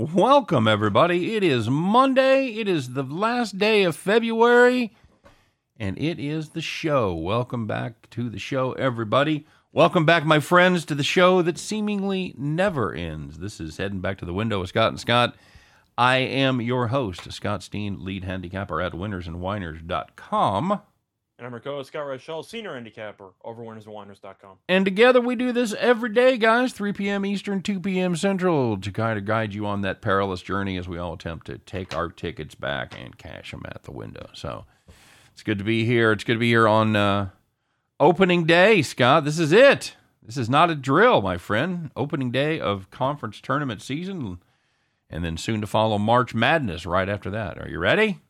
welcome everybody. It is Monday. It is the last day of February, and it is the show. Welcome back to the show, everybody. Welcome back, my friends, to the show that seemingly never ends. This is Heading Back to the Window with Scott and Scott. I am your host, Scott Steen, lead handicapper at winnersandwhiners.com. And I'm your co-host, Scott Rochelle, senior handicapper over winnersandwhiners.com. And together we do this every day, guys, 3 p.m. Eastern, 2 p.m. Central, to kind of guide you on that perilous journey as we all attempt to take our tickets back and cash them at the window. So it's good to be here. It's good to be here on uh, opening day, Scott. This is it. This is not a drill, my friend. Opening day of conference tournament season, and then soon to follow March Madness right after that. Are you ready?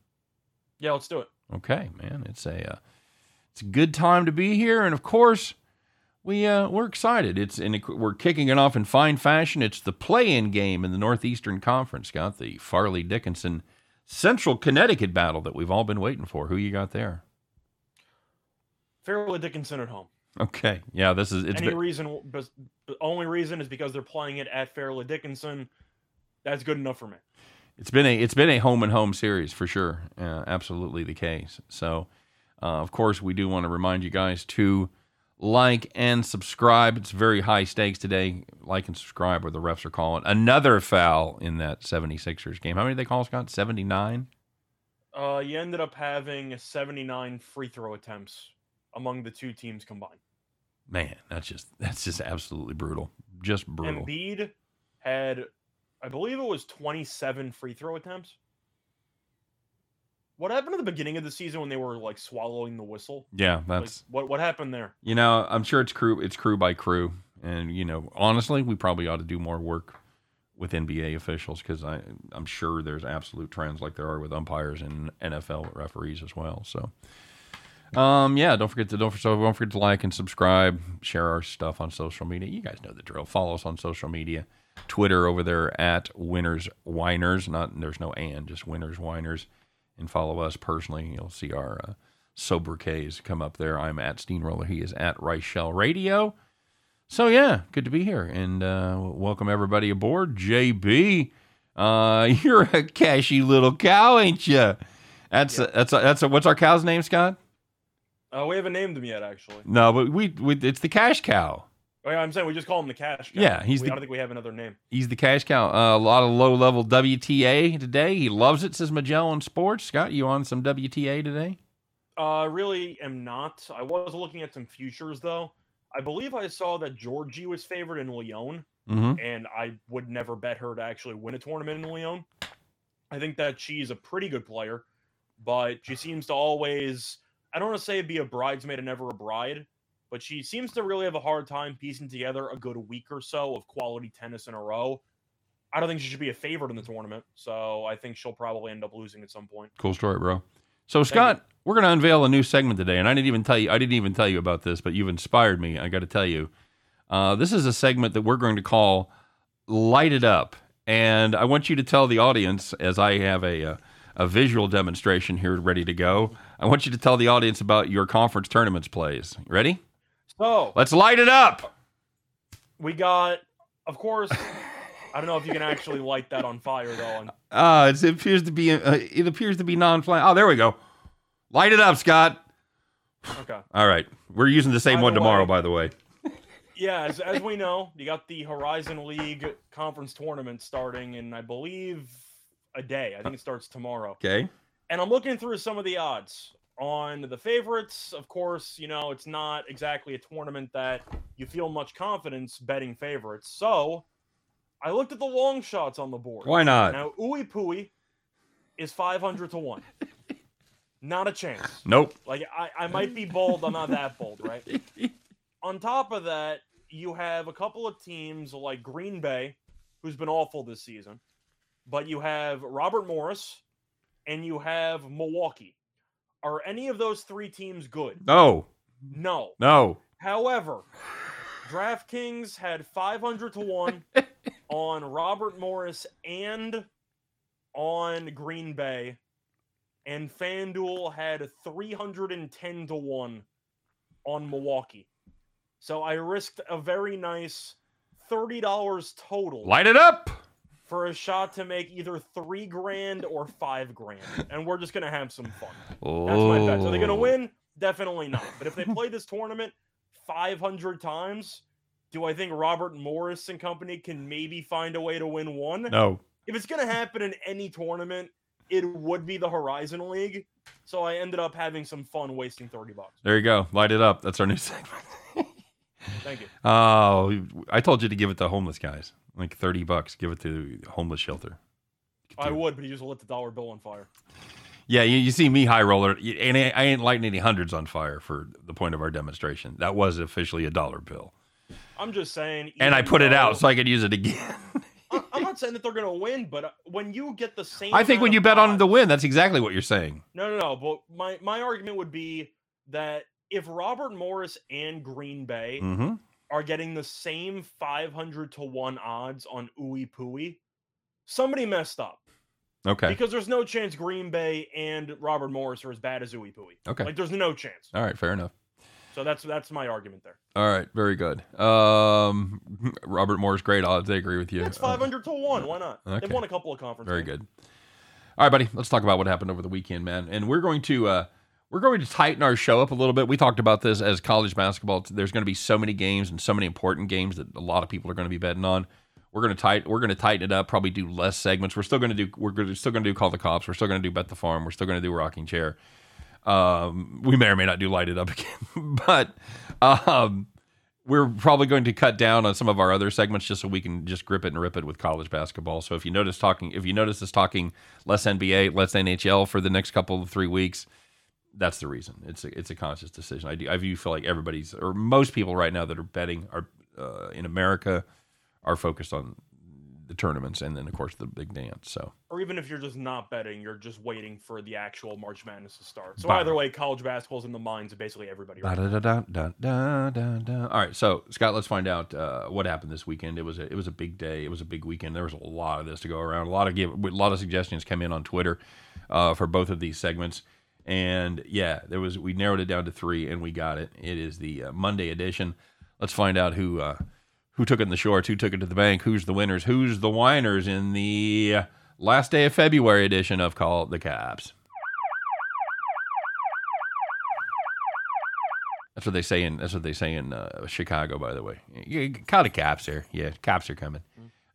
Yeah, let's do it. Okay, man. It's a uh, it's a good time to be here, and of course, we uh, we're excited. It's and we're kicking it off in fine fashion. It's the play-in game in the Northeastern Conference. Got the Fairleigh Dickinson Central Connecticut battle that we've all been waiting for. Who you got there? Fairleigh Dickinson at home. Okay, yeah, this is it's Any been, reason? The only reason is because they're playing it at Fairleigh Dickinson. That's good enough for me. it's been a it's been a home and home series for sure. Uh, absolutely the case. So, uh, of course, we do want to remind you guys to like and subscribe. It's very high stakes today. Like and subscribe, or the refs are calling another foul in that 76ers game. How many did they call, Scott? 79? Uh, you ended up having 79 free throw attempts among the two teams combined. Man, that's just that's just absolutely brutal. Just brutal. Embiid had, I believe it was 27 free throw attempts. What happened at the beginning of the season when they were like swallowing the whistle? Yeah, Like, that's what what happened there? you know, I'm sure it's crew it's crew by crew. And you know, honestly, we probably ought to do more work with NBA officials because I I'm sure there's absolute trends like there are with umpires and NFL referees as well. So um yeah, don't forget to don't so don't forget to like and subscribe, share our stuff on social media. You guys know the drill. Follow us on social media. Twitter over there at Winners Whiners. Not there's no and, just Winners Whiners. And follow us personally. You'll see our uh, sobriquets come up there. I'm at Steamroller. He is at Reichel Radio. So yeah, good to be here and uh, welcome everybody aboard. JB, uh, you're a cashy little cow, ain't you? That's a, that's a, that's a, what's our cow's name, Scott? Uh, we haven't named him yet, actually. No, but we, we it's the cash cow. Oh, I'm saying we just call him the cash. Guy. Yeah, he's We, the- I don't think we have another name. He's the cash cow. Uh, a lot of low level WTA today. He loves it, says Magellan Sports. Scott, you on some WTA today? Uh, really am not. I was looking at some futures though. I believe I saw that Giorgi was favored in Lyon, Mm-hmm. and I would never bet her to actually win a tournament in Lyon. I think that she's a pretty good player, but she seems to always, I don't want to say be a bridesmaid and never a bride, but she seems to really have a hard time piecing together a good week or so of quality tennis in a row. I don't think she should be a favorite in the tournament, so I think she'll probably end up losing at some point. Cool story, bro. So Scott, we're going to unveil a new segment today, and I didn't even tell you. I didn't even tell you about this, but you've inspired me. I got to tell you, uh, this is a segment that we're going to call "Light It Up," and I want you to tell the audience, as I have a a, a visual demonstration here ready to go. I want you to tell the audience about your conference tournaments plays. Ready? So Let's light it up. we got, of course, I don't know if you can actually light that on fire though. Uh, it's, it appears to be uh, it appears to be non-flammable. Oh, there we go. Light it up, Scott. okay, All right, we're using the same one tomorrow, way- by the way. yeah, as, as we know, you got the Horizon League conference tournament starting in, I believe, a day. I think it starts tomorrow. Okay. And I'm looking through some of the odds on the favorites. Of course, you know it's not exactly a tournament that you feel much confidence betting favorites. So I looked at the long shots on the board. Why not? Now, Uwe Pui is 500 to 1. Not a chance. Nope. Like, I, I might be bold, I'm not that bold, right? On top of that, you have a couple of teams like Green Bay, who's been awful this season, but you have Robert Morris and you have Milwaukee. Are any of those three teams good? No. No. No. However, DraftKings had 500 to 1 on Robert Morris and on Green Bay, and FanDuel had 310 to 1 on Milwaukee. So I risked a very nice $30 total Light it up. For a shot to make either three grand or five grand, and we're just gonna have some fun. That's my bet. So are they gonna win? Definitely not. But if they play this tournament 500 times, do I think Robert Morris and company can maybe find a way to win one? No. If it's gonna happen in any tournament, it would be the Horizon League. So I ended up having some fun wasting 30 bucks. There you go. Light it up. That's our new segment. Thank you. Oh, I told you to give it to homeless guys. Like 30 bucks. Give it to the homeless shelter. I would, but you just lit the dollar bill on fire. Yeah, you, you see me high roller, and I I ain't lighting any hundreds on fire for the point of our demonstration. That was officially a dollar bill, I'm just saying. and I put it out so I could use it again. I'm not saying that they're gonna win, but uh, when you get the same, I think when you bet on the win, that's exactly what you're saying. No, no, no. But my my argument would be that if Robert Morris and Green Bay Mm-hmm. Are getting the same 500 to 1 odds on Ooey Pooey, somebody messed up. Okay. Because there's no chance Green Bay and Robert Morris are as bad as Ooey Pooey. Okay. Like there's no chance. All right. Fair enough. So that's that's my argument there. All right. Very good. Um, Robert Morris great odds. I agree with you. It's Uh, 500 to 1. Why not? okay. They've won a couple of conferences. Very games. good. All right, buddy. Let's talk about what happened over the weekend, man. And we're going to uh, we're going to tighten our show up a little bit. We talked about this as college basketball. There's going to be so many games and so many important games that a lot of people are going to be betting on. We're going to tight. We're going to tighten it up. Probably do less segments. We're still going to do. We're still going to do call the cops. We're still going to do bet the farm. We're still going to do rocking chair. Um, we may or may not do light it up again, but um, we're probably going to cut down on some of our other segments just so we can just grip it and rip it with college basketball. So if you notice talking, if you notice us talking less NBA, less NHL for the next couple of three weeks, that's the reason. It's a, it's a conscious decision. I do I do feel like everybody's or most people right now that are betting are uh, in America are focused on the tournaments and then of course the big dance. So Or even if you're just not betting, you're just waiting for the actual March Madness to start. So Bah. either way, college basketball's in the minds of basically everybody. Right now. Ba-da-da-da-da-da-da. All right, so Scott, let's find out uh, what happened this weekend. It was a it was a big day. It was a big weekend. There was a lot of this to go around. A lot of give, a lot of suggestions came in on Twitter uh, for both of these segments, and yeah, there was we narrowed it down to three, and we got it. It is the uh, Monday edition. Let's find out who uh, who took it in the shorts, who took it to the bank, who's the winners, who's the whiners in the uh, last day of February edition of Call the Caps. That's what they say in that's what they say in uh, Chicago, by the way. You call the cops there. Yeah, cops are coming.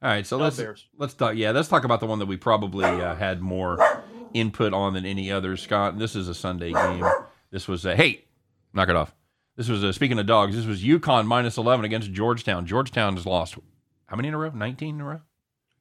All right, so let's Bears. let's talk. Yeah, let's talk about the one that we probably uh, had more input on than any other. Scott, this is a Sunday game. This was a hey, knock it off. This was a, speaking of dogs. This was UConn minus eleven against Georgetown. Georgetown has lost how many in a row? Nineteen in a row.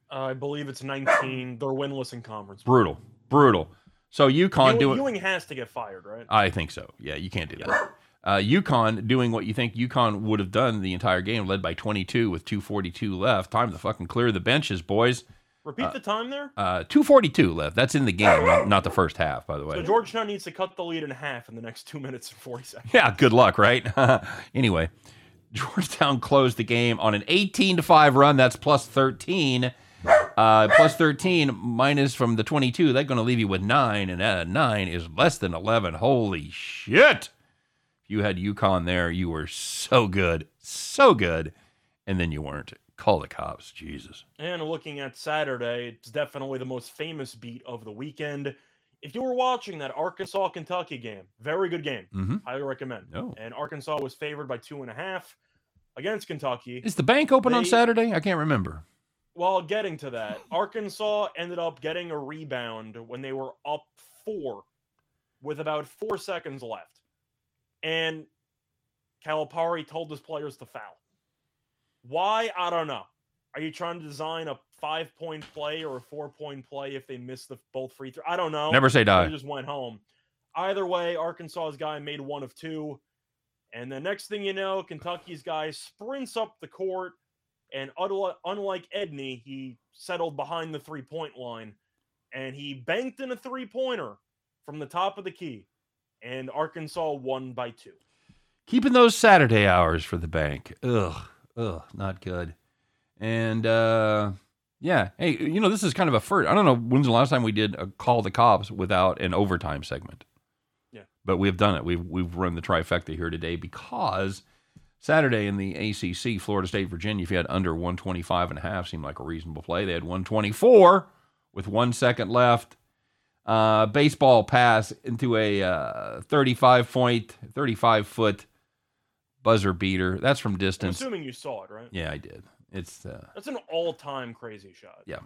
I believe it's 19. They're winless in conference. Brutal, brutal. So UConn doing. Ewing has to get fired, right? I think so. Yeah, you can't do that. Uh, UConn doing what you think UConn would have done the entire game, led by 22 with 242 left. Time to fucking clear the benches, boys. Repeat the time there. Uh, 242 left. That's in the game, not, not the first half, by the way. So Georgetown needs to cut the lead in half in the next two minutes and 40 seconds. Yeah, good luck, right? anyway, Georgetown closed the game on an 18 to 5 run. That's plus 13. Uh, plus 13 minus from the 22. That's going to leave you with 9, and uh, 9 is less than 11. Holy shit. If you had UConn there, you were so good. So good. And then you weren't. Call the cops. Jesus. And looking at Saturday, it's definitely the most famous beat of the weekend. If you were watching that Arkansas Kentucky game, very good game. Mm-hmm. Highly recommend. No. And Arkansas was favored by two and a half against Kentucky. Is the bank open on Saturday? I can't remember. While getting to that, Arkansas ended up getting a rebound when they were up four with about four seconds left. And Calipari told his players to foul. Why? I don't know. Are you trying to design a five point play or a four point play if they miss the both free throw? I don't know. Never say They die. just went home. Either way, Arkansas's guy made one of two. And the next thing you know, Kentucky's guy sprints up the court. And unlike Edney, he settled behind the three point line and he banked in a three pointer from the top of the key. And Arkansas won by two. Keeping those Saturday hours for the bank. Ugh, ugh, not good. And uh, yeah, hey, you know this is kind of a first. I don't know when's the last time we did a call the cops without an overtime segment. Yeah. but we've done it. We've we've run the trifecta here today because Saturday in the ACC, Florida State, Virginia, if you had under 125 and a half, seemed like a reasonable play. They had 124 with one second left. Uh, baseball pass into a uh, 35 point, 35 foot buzzer beater. That's from distance. I'm assuming you saw it, right? Yeah, I did. It's uh, That's an all-time crazy shot. yeah,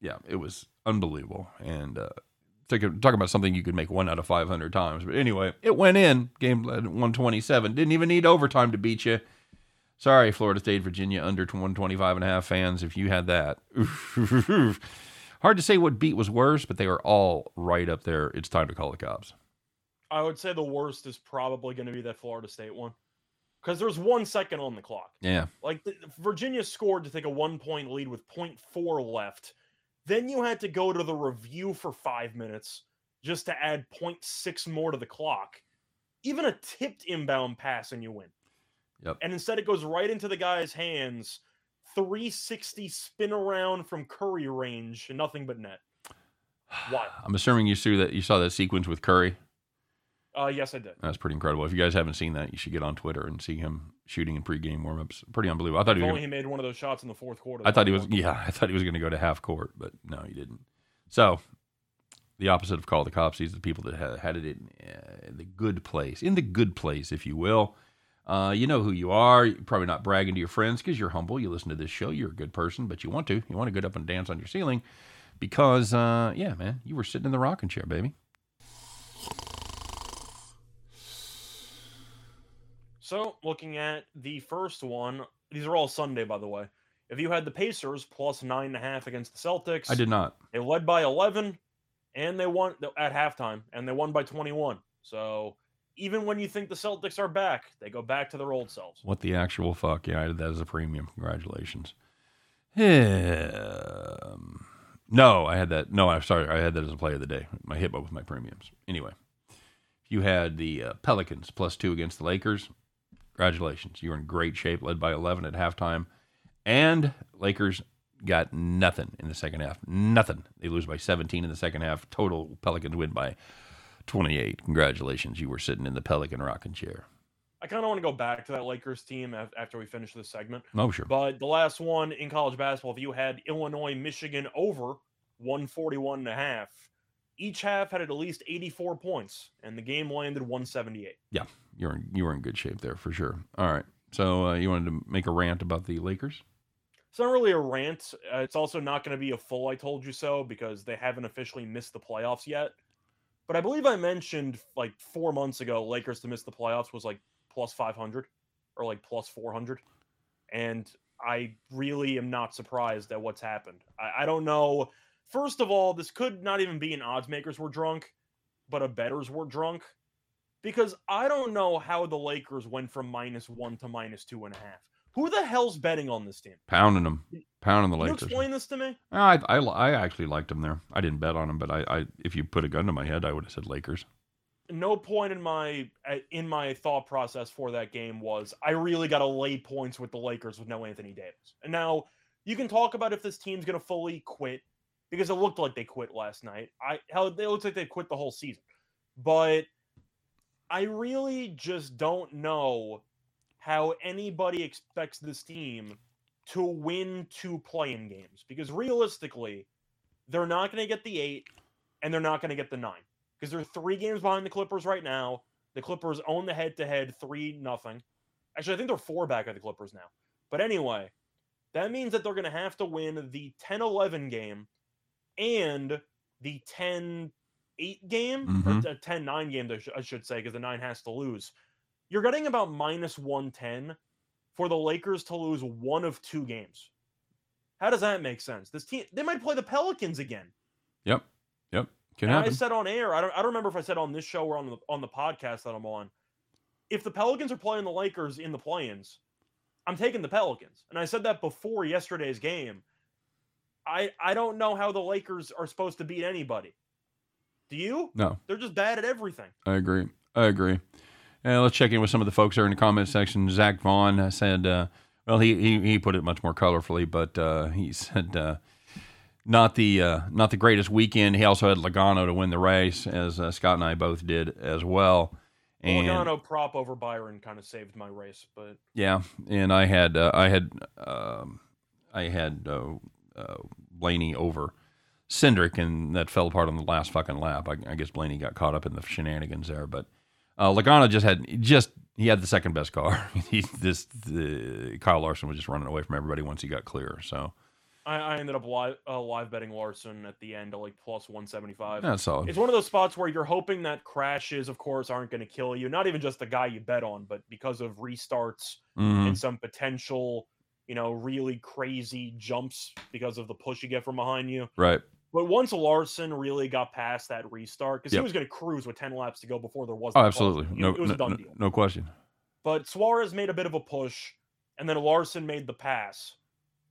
yeah, it was unbelievable. And uh, talk, talk about something you could make one out of 500 times. But anyway, it went in. Game led 127. Didn't even need overtime to beat you. Sorry, Florida State, Virginia, under 125 and a half fans, if you had that. Hard to say what beat was worse, but they were all right up there. It's time to call the cops. I would say the worst is probably going to be that Florida State one. Because there's one second on the clock. Yeah. Like the, Virginia scored to take a one point lead with 0.4 left. Then you had to go to the review for five minutes just to add 0.6 more to the clock. Even a tipped inbound pass and you win. Yep. And instead it goes right into the guy's hands. 360 spin around from Curry range and nothing but net. Why? I'm assuming you saw that you saw that sequence with Curry. Uh, yes, I did. That's pretty incredible. If you guys haven't seen that, you should get on Twitter and see him shooting in pregame warmups. Pretty unbelievable. I thought If he was. only Gonna, he made one of those shots in the fourth quarter. I thought he was. Yeah, I thought he was going to go to half court, but no, he didn't. So, the opposite of call the cops. These are the people that had, had it in uh, the good place, in the good place, if you will. Uh, you know who you are. You're probably not bragging to your friends because you're humble. You listen to this show. You're a good person, but you want to. You want to get up and dance on your ceiling because, uh, yeah, man, you were sitting in the rocking chair, baby. So, looking at the first one, these are all Sunday, by the way. If you had the Pacers plus nine and a half against the Celtics, I did not. They led by 11, and they won at halftime, and they won by 21. So, even when you think the Celtics are back, they go back to their old selves. What the actual fuck? Yeah, I did that as a premium. Congratulations. Um, no, I had that. No, I'm sorry. I had that as a play of the day. My hit with my premiums. Anyway, If you had the uh, Pelicans plus two against the Lakers. Congratulations. You were in great shape, led by 11 at halftime. And Lakers got nothing in the second half. Nothing. They lose by 17 in the second half. Total Pelicans win by 28. Congratulations. You were sitting in the Pelican rocking chair. I kind of want to go back to that Lakers team after we finish this segment. Oh, sure. But the last one in college basketball, if you had Illinois, Michigan over 141 and a half, each half had at least 84 points, and the game landed 178. Yeah, you were in, you were in good shape there for sure. All right. So uh, you wanted to make a rant about the Lakers? It's not really a rant. Uh, it's also not going to be a full I told you so because they haven't officially missed the playoffs yet. But I believe I mentioned like four months ago, Lakers to miss the playoffs was like plus 500 or like plus 400. And I really am not surprised at what's happened. I, I don't know. First of all, this could not even be an odds makers were drunk, but a betters were drunk. Because I don't know how the Lakers went from minus one to minus two and a half. Who the hell's betting on this team? Pounding them, pounding the Lakers. Can you explain this to me? I, I I actually liked them there. I didn't bet on them, but I, I if you put a gun to my head, I would have said Lakers. no point in my uh, in my thought process for that game was I really got to lay points with the Lakers with no Anthony Davis. And now you can talk about if this team's going to fully quit because it looked like they quit last night. I it looks like they quit the whole season. But I really just don't know how anybody expects this team to win two playing games because realistically they're not going to get the 8 and they're not going to get the 9 because they're three games behind the Clippers right now. The Clippers own the head to head three nothing. Actually, I think they're four back of the Clippers now. But anyway, that means that they're going to have to win the 10 11 game and the 10 8 game, Mhm. or the 10 9 game, I should say, because the 9 has to lose. You're getting about minus 110 for the Lakers to lose one of two games. How does that make sense? This team, they might play the Pelicans again. Yep, yep, can And I said on air, I don't, I don't remember if I said on this show or on the on the podcast that I'm on. If the Pelicans are playing the Lakers in the play-ins, I'm taking the Pelicans. And I said that before yesterday's game. I I don't know how the Lakers are supposed to beat anybody. Do you? No, They're just bad at everything. I agree. I agree. Uh, let's check in with some of the folks there in the comment section. Zach Vaughn said, uh, well, he, he he put it much more colorfully, but uh, he said uh, not the uh, not the greatest weekend. He also had Logano to win the race, as uh, Scott and I both did as well. And Logano prop over Byron kind of saved my race, but yeah, and I had uh, I had um, I had uh, Blaney over Cindric, and that fell apart on the last fucking lap. I, I guess Blaney got caught up in the shenanigans there, but uh, Logano just had just he had the second best car. he this the, Kyle Larson was just running away from everybody once he got clear. So I, I ended up live uh, live betting Larson at the end at like plus one seventy five. that's solid. It's one of those spots where you're hoping that crashes, of course, aren't going to kill you. Not even just the guy you bet on, but because of restarts Mhm. and some potential, you know, really crazy jumps because of the push you get from behind you. Right. But once Larson really got past that restart, because Yep. he was going to cruise with 10 laps to go before there oh, was. Oh, absolutely. No, it was no, a done no, deal. no question. But Suarez made a bit of a push, and then Larson made the pass,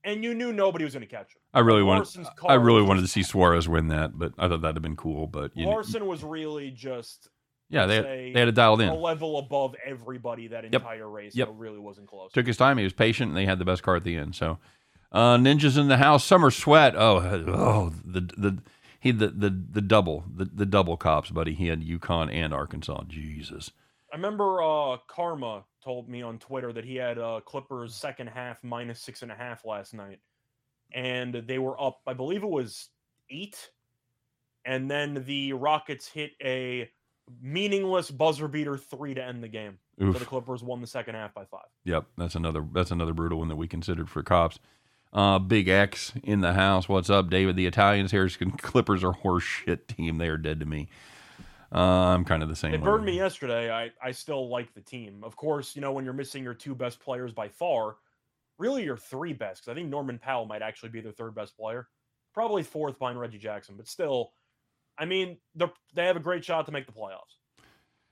and you knew nobody was going to catch him. I really wanted. I really wanted to see Suarez win that, but I thought that'd have been cool. But you know, Larson was really just yeah, they they had it dialed in. a level above everybody that entire race. Yep. So it really wasn't close. Took his time. He was patient, and they had the best car at the end. So, uh, ninjas in the house. Summer sweat. Oh, oh, the the he the the the double the the double cops, buddy. He had UConn and Arkansas. Jesus. I remember uh, Karma told me on Twitter that he had uh, Clippers second half minus six and a half last night, and they were up. I believe it was eight, and then the Rockets hit a meaningless buzzer beater three to end the game. So the Clippers won the second half by five. Yep, that's another that's another brutal one that we considered for cops. Uh, Big X in the house. What's up, David? The Italians here, Clippers are horse shit team. They are dead to me. Uh, I'm kind of the same. It burned me yesterday. I, I still like the team. Of course, you know, when you're missing your two best players by far, really your three best, because I think Norman Powell might actually be their third best player. Probably fourth behind Reggie Jackson, but still, I mean, they're, they have a great shot to make the playoffs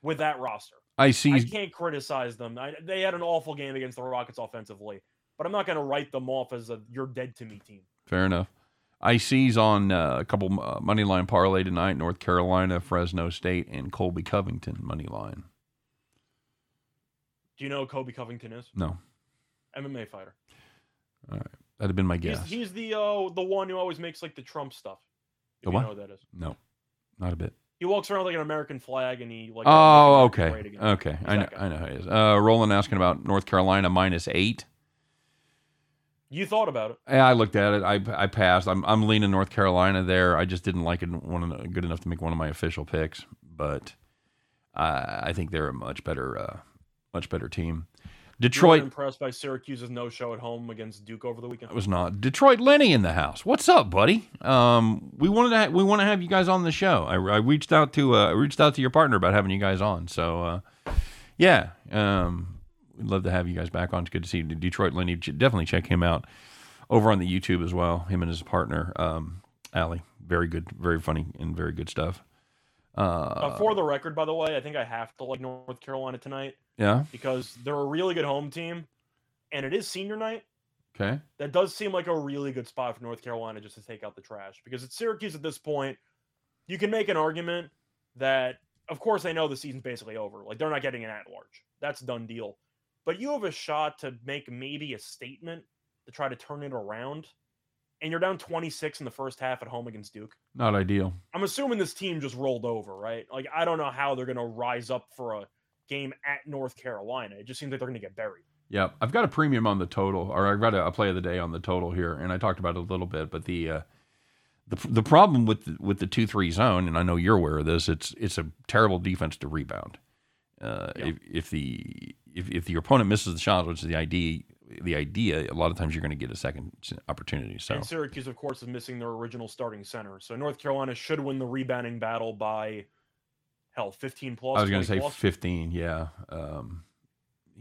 with that roster. I see. I can't criticize them. I, they had an awful game against the Rockets offensively, but I'm not going to write them off as a you're dead to me team. Fair enough. IC's on uh, a couple uh, money line parlay tonight. North Carolina, Fresno State, and Colby Covington money line. Do you know who Colby Covington is? No, MMA fighter. All right, that'd have been my He's, guess. he's the uh, the one who always makes like the Trump stuff. If The you what? know who that is. no, not a bit. He walks around like an American flag and he like. Oh, okay, okay. I know. I know it is. Uh, Roland asking about North Carolina minus eight. You thought about it. Yeah, I looked at it. I I passed. I'm I'm leaning North Carolina there. I just didn't like it one good enough to make one of my official picks, but I I think they're a much better uh, much better team. Detroit impressed by Syracuse's no show at home against Duke over the weekend. I was not Detroit Lenny in the house. What's up, buddy? Um, we wanted to ha- we want to have you guys on the show. I, I reached out to uh, I reached out to your partner about having you guys on. So uh, yeah, um, we'd love to have you guys back on. It's good to see you. Detroit Lenny. Definitely check him out over on the YouTube as well. Him and his partner, um, Allie. Very good, very funny, and very good stuff. Uh, Uh, for the record, by the way, I think I have to like North Carolina tonight yeah. because they're a really good home team, and it is senior night. Okay. That does seem like a really good spot for North Carolina just to take out the trash because it's Syracuse at this point. You can make an argument that, of course, they know the season's basically over. Like they're not getting an at large. That's a done deal. But you have a shot to make maybe a statement to try to turn it around. And you're down 26 in the first half at home against Duke. Not ideal. I'm assuming this team just rolled over, right? Like I don't know how they're going to rise up for a game at North Carolina. It just seems like they're going to get buried. Yeah, I've got a premium on the total, or I've got a, a play of the day on the total here, and I talked about it a little bit. But the uh, the the problem with the, with the two three zone, and I know you're aware of this, it's it's a terrible defense to rebound. Uh, Yeah. if, if the if, if your opponent misses the shot, which is the idea, the idea, a lot of times you're going to get a second opportunity. So And Syracuse, of course, is missing their original starting center. So North Carolina should win the rebounding battle by hell, 15 plus. I was going to say plus. 15. Yeah, um,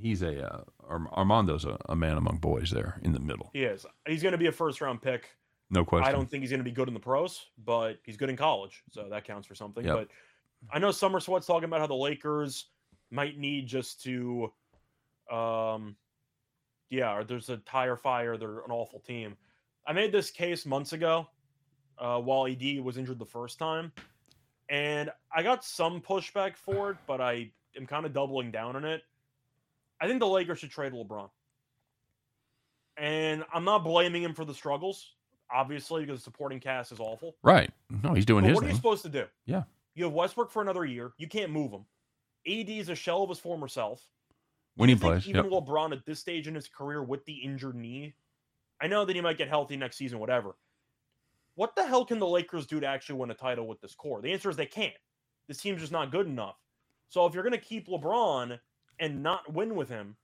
he's a uh, Armando's a, a man among boys there in the middle, He is. He's going to be a first round pick. no question. I don't think he's going to be good in the pros, but he's good in college, so that counts for something. Yep. But I know Summer Sweat's talking about how the Lakers might need just to, um, yeah, or there's a tire fire. They're an awful team. I made this case months ago, uh, while AD was injured the first time, and I got some pushback for it, but I am kind of doubling down on it. I think the Lakers should trade LeBron. And I'm not blaming him for the struggles, obviously, because the supporting cast is awful. Right? No, he's doing But his what are you supposed to do? Yeah. You have Westbrook for another year. You can't move him. AD is a shell of his former self. When he plays, even yep. LeBron at this stage in his career with the injured knee, I know that he might get healthy next season, whatever. What the hell can the Lakers do to actually win a title with this core? The answer is they can't. This team's just not good enough. So if you're going to keep LeBron and not win with him,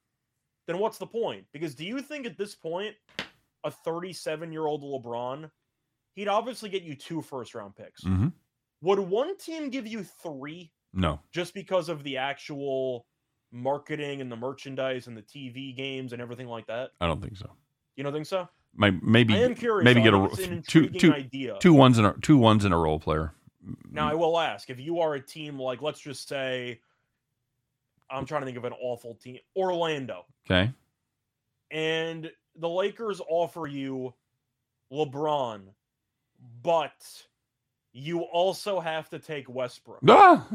then what's the point? Because do you think at this point, a 37 year old LeBron, he'd obviously get you two first round picks. hmm Would one team give you three No, just because of the actual marketing and the merchandise and the TV games and everything like that? I don't think so. You don't think so? May- Maybe curious. maybe get a an two two idea. two ones in a two ones in a role player. Now I will ask if you are a team like let's just say I'm trying to think of an awful team, Orlando, Okay. and the Lakers offer you LeBron, but you also have to take Westbrook, Ah!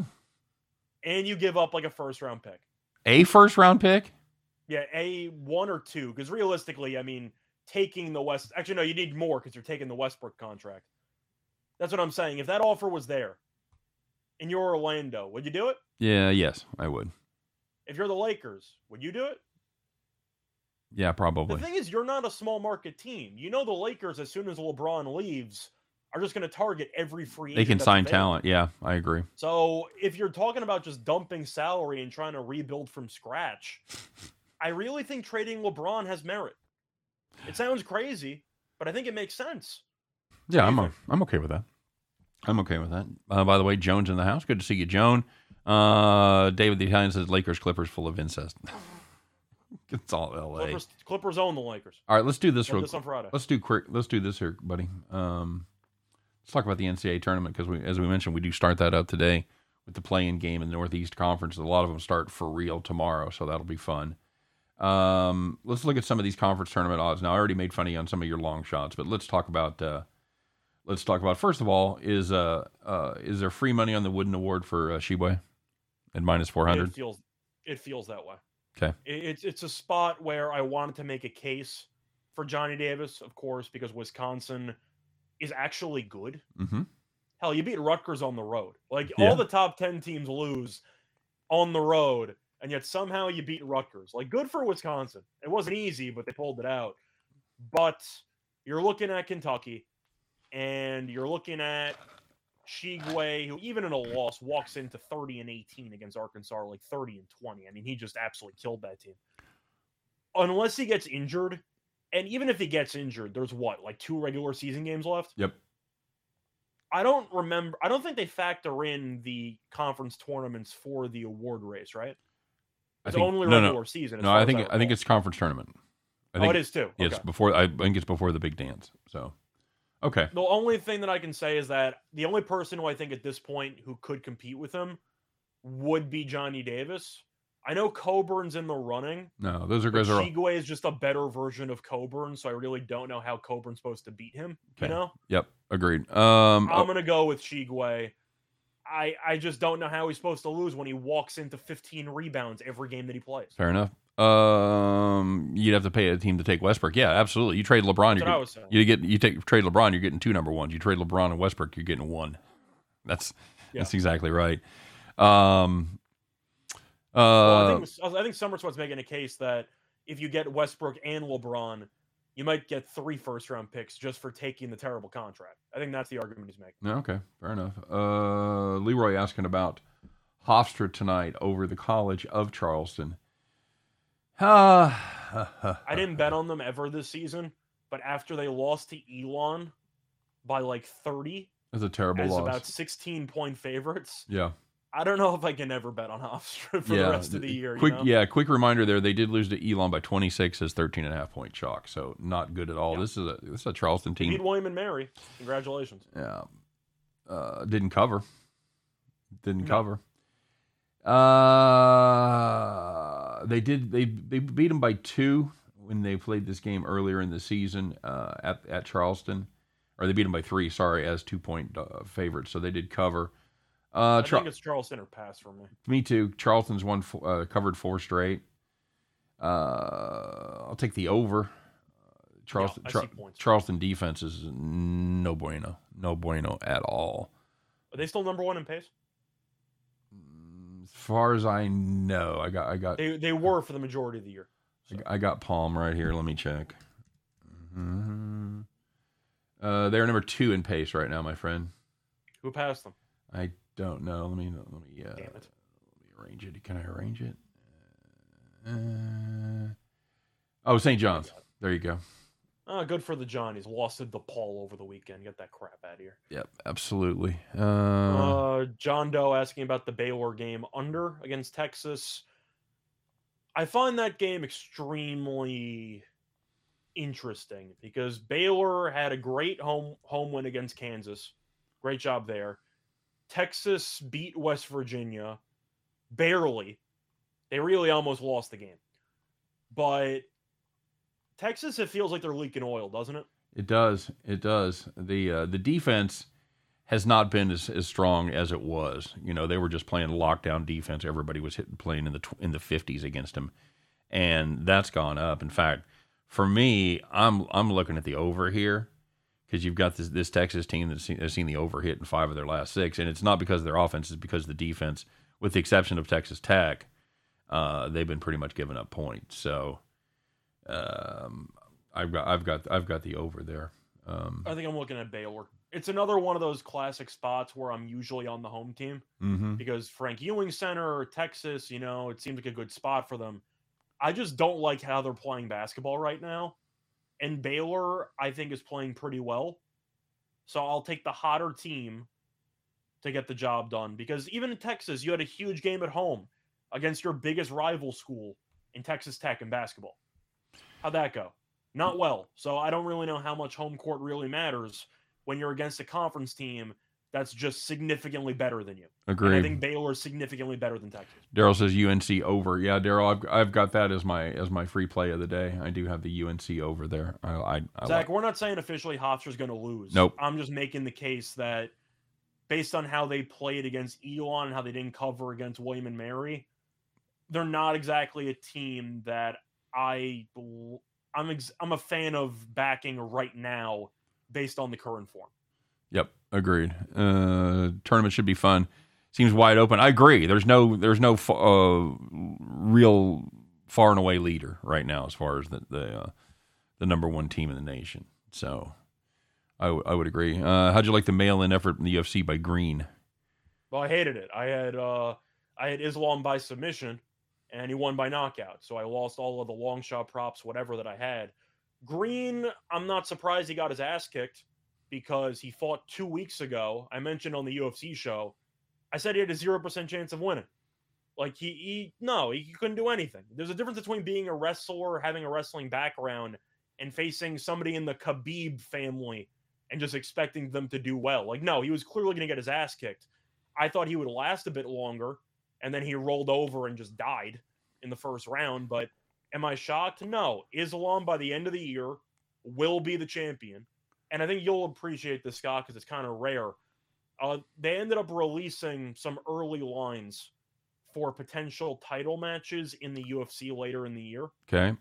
and you give up like a first round pick. A first round pick? Yeah, a one or two. Because realistically, I mean, taking the West. Actually, no, you need more because you're taking the Westbrook contract. That's what I'm saying. If that offer was there, and you're Orlando, would you do it? Yeah, yes, I would. If you're the Lakers, would you do it? Yeah, probably. The thing is, you're not a small market team. You know the Lakers, as soon as LeBron leaves, are just going to target every free. They can sign available. talent. Yeah, I agree. So if you're talking about just dumping salary and trying to rebuild from scratch, I really think trading LeBron has merit. It sounds crazy, but I think it makes sense. Yeah, I'm think? I'm okay with that. I'm okay with that. Uh, by the way, Joan's in the house. Good to see you, Joan. Uh, David the Italian says Lakers Clippers full of incest. it's all L.A. Clippers, Clippers own the Lakers. All right, let's do this real. this on Friday. Let's do quick. Let's do this here, buddy. Um, let's talk about the NCAA tournament because we, as we mentioned, we do start that up today with the play-in game in the Northeast Conference. A lot of them start for real tomorrow, so that'll be fun. Um, let's look at some of these conference tournament odds. Now, I already made fun of you on some of your long shots, but let's talk about. Uh, let's talk about first of all is uh, uh is there free money on the Wooden Award for uh, Tshiebwe at minus four hundred? It feels it feels that way. 'Kay. It- it's it's a spot where I wanted to make a case for Johnny Davis, of course, because Wisconsin is actually good. Mm-hmm. Hell, you beat Rutgers on the road. Like Yeah. all the top ten teams lose on the road, and yet somehow you beat Rutgers. Like good for Wisconsin. It wasn't easy, but they pulled it out. But you're looking at Kentucky, and you're looking at Tshiebwe, who even in a loss walks into 30 and 18 against Arkansas, like 30 and 20. I mean, he just absolutely killed that team. Unless he gets injured, and even if he gets injured, there's what, like two regular season games left? Yep. I don't remember. I don't think they factor in the conference tournaments for the award race, right? I It's think only no, regular no, season. no. I think I think it's conference tournament. I oh, think it is too. It's Okay. before. I think it's before the big dance. So, okay. The only thing that I can say is that the only person who I think at this point who could compete with him would be Johnny Davis. I know Cockburn's in the running. No, those are guys are. Tshiebwe is just a better version of Cockburn, so I really don't know how Cockburn's supposed to beat him. You know, Yep, agreed. Um, I'm oh, gonna go with Tshiebwe. I I just don't know how he's supposed to lose when he walks into 15 rebounds every game that he plays. fair enough. Um, you'd have to pay a team to take Westbrook. Yeah, absolutely. You trade LeBron, you're getting, you get you take trade LeBron, you're getting two number ones. You trade LeBron and Westbrook, you're getting one. That's that's exactly right. Um, uh, Well, I think I think Summer Sweat's making a case that if you get Westbrook and LeBron, you might get three first round picks just for taking the terrible contract. I think that's the argument he's making. Okay, fair enough. Uh, Leroy asking about Hofstra tonight over the College of Charleston. Uh, I didn't bet on them ever this season, but after they lost to Elon by like 30 That's a terrible as loss. about 16 point favorites, yeah, I don't know if I can ever bet on Hofstra for yeah. the rest of the year. Quick, you know? yeah. Quick reminder there: they did lose to Elon by 26 as 13 and a half point chalk. So not good at all. Yeah. This is a this is a Charleston team. Beat. William and Mary. Congratulations. Yeah, uh, didn't cover. Didn't No. cover. Uh, they did. They they beat them by two when they played this game earlier in the season uh, at at Charleston, or they beat them by three. Sorry, as two point uh, favorites. So they did cover. Uh, I Char- think it's Charleston or pass for me. me too. Charleston's one uh, covered four straight. Uh, I'll take the over. Charleston I Char- Charleston defense is no bueno, no bueno at all. Are they still number one in pace? As far as I know, I got I got They they were for the majority of the year. I got- I got Palm right here. Let me check. Mhm. Uh, they're number two in pace right now, my friend. Who passed them? I don't know. Let me let me uh, let me arrange it. Can I arrange it? Uh, oh, St. John's. There you go. Oh, good for the Johnnies. Lost to DePaul over the weekend. Get that crap out of here. Yep, absolutely. Uh, Uh, John Doe asking about the Baylor game under against Texas. I find that game extremely interesting because Baylor had a great home home win against Kansas. Great job there. Texas beat West Virginia barely. They really almost lost the game. But Texas it feels like they're leaking oil, doesn't it? It does. It does. The uh, the defense has not been as, as strong as it was. You know, they were just playing lockdown defense. Everybody was hitting playing in the in the fifties against them, and that's gone up. In fact, for me, I'm I'm looking at the over here because you've got this this Texas team that's seen, has seen the over hit in five of their last six, and it's not because of their offense; it's because of the defense. With the exception of Texas Tech, uh, they've been pretty much giving up points. So, um, I've got I've got I've got the over there. Um, I think I'm looking at Baylor. It's another one of those classic spots where I'm usually on the home team mhm. because Frank Erwin Center, or Texas, you know, it seems like a good spot for them. I just don't like how they're playing basketball right now. And Baylor, I think, is playing pretty well. So I'll take the hotter team to get the job done because even in Texas, you had a huge game at home against your biggest rival school in Texas Tech in basketball. How'd that go? Not well. So I don't really know how much home court really matters when you're against a conference team that's just significantly better than you. Agree. I think Baylor is significantly better than Texas. Daryl says UNC over. Yeah, Daryl, I've, I've got that as my as my free play of the day. I do have the UNC over there. I, I, I Zach, like- we're not saying officially Hofstra's going to lose. Nope. I'm just making the case that based on how they played against Elon and how they didn't cover against William and Mary, they're not exactly a team that I I'm ex- I'm a fan of backing right now based on the current form. Yep, agreed. Uh, tournament should be fun. Seems wide open. I agree. There's no there's no uh, real far and away leader right now as far as the the uh, the number one team in the nation. So I, w- I would agree. Uh, how'd you like the mail in effort in the UFC by Green? Well, I hated it. I had uh I had Islam by submission and he won by knockout. So I lost all of the long shot props, whatever that I had. Green, I'm not surprised he got his ass kicked because he fought two weeks ago. I mentioned on the UFC show, I said he had a zero percent chance of winning. Like he, he no, he couldn't do anything. There's a difference between being a wrestler, having a wrestling background, and facing somebody in the Khabib family and just expecting them to do well. Like, no, he was clearly going to get his ass kicked. I thought he would last a bit longer, and then he rolled over and just died in the first round. But am I shocked? No. Islam by the end of the year will be the champion, and I think you'll appreciate this, Scott, because it's kind of rare. Uh, they ended up releasing some early lines for potential title matches in the UFC later in the year. Okay.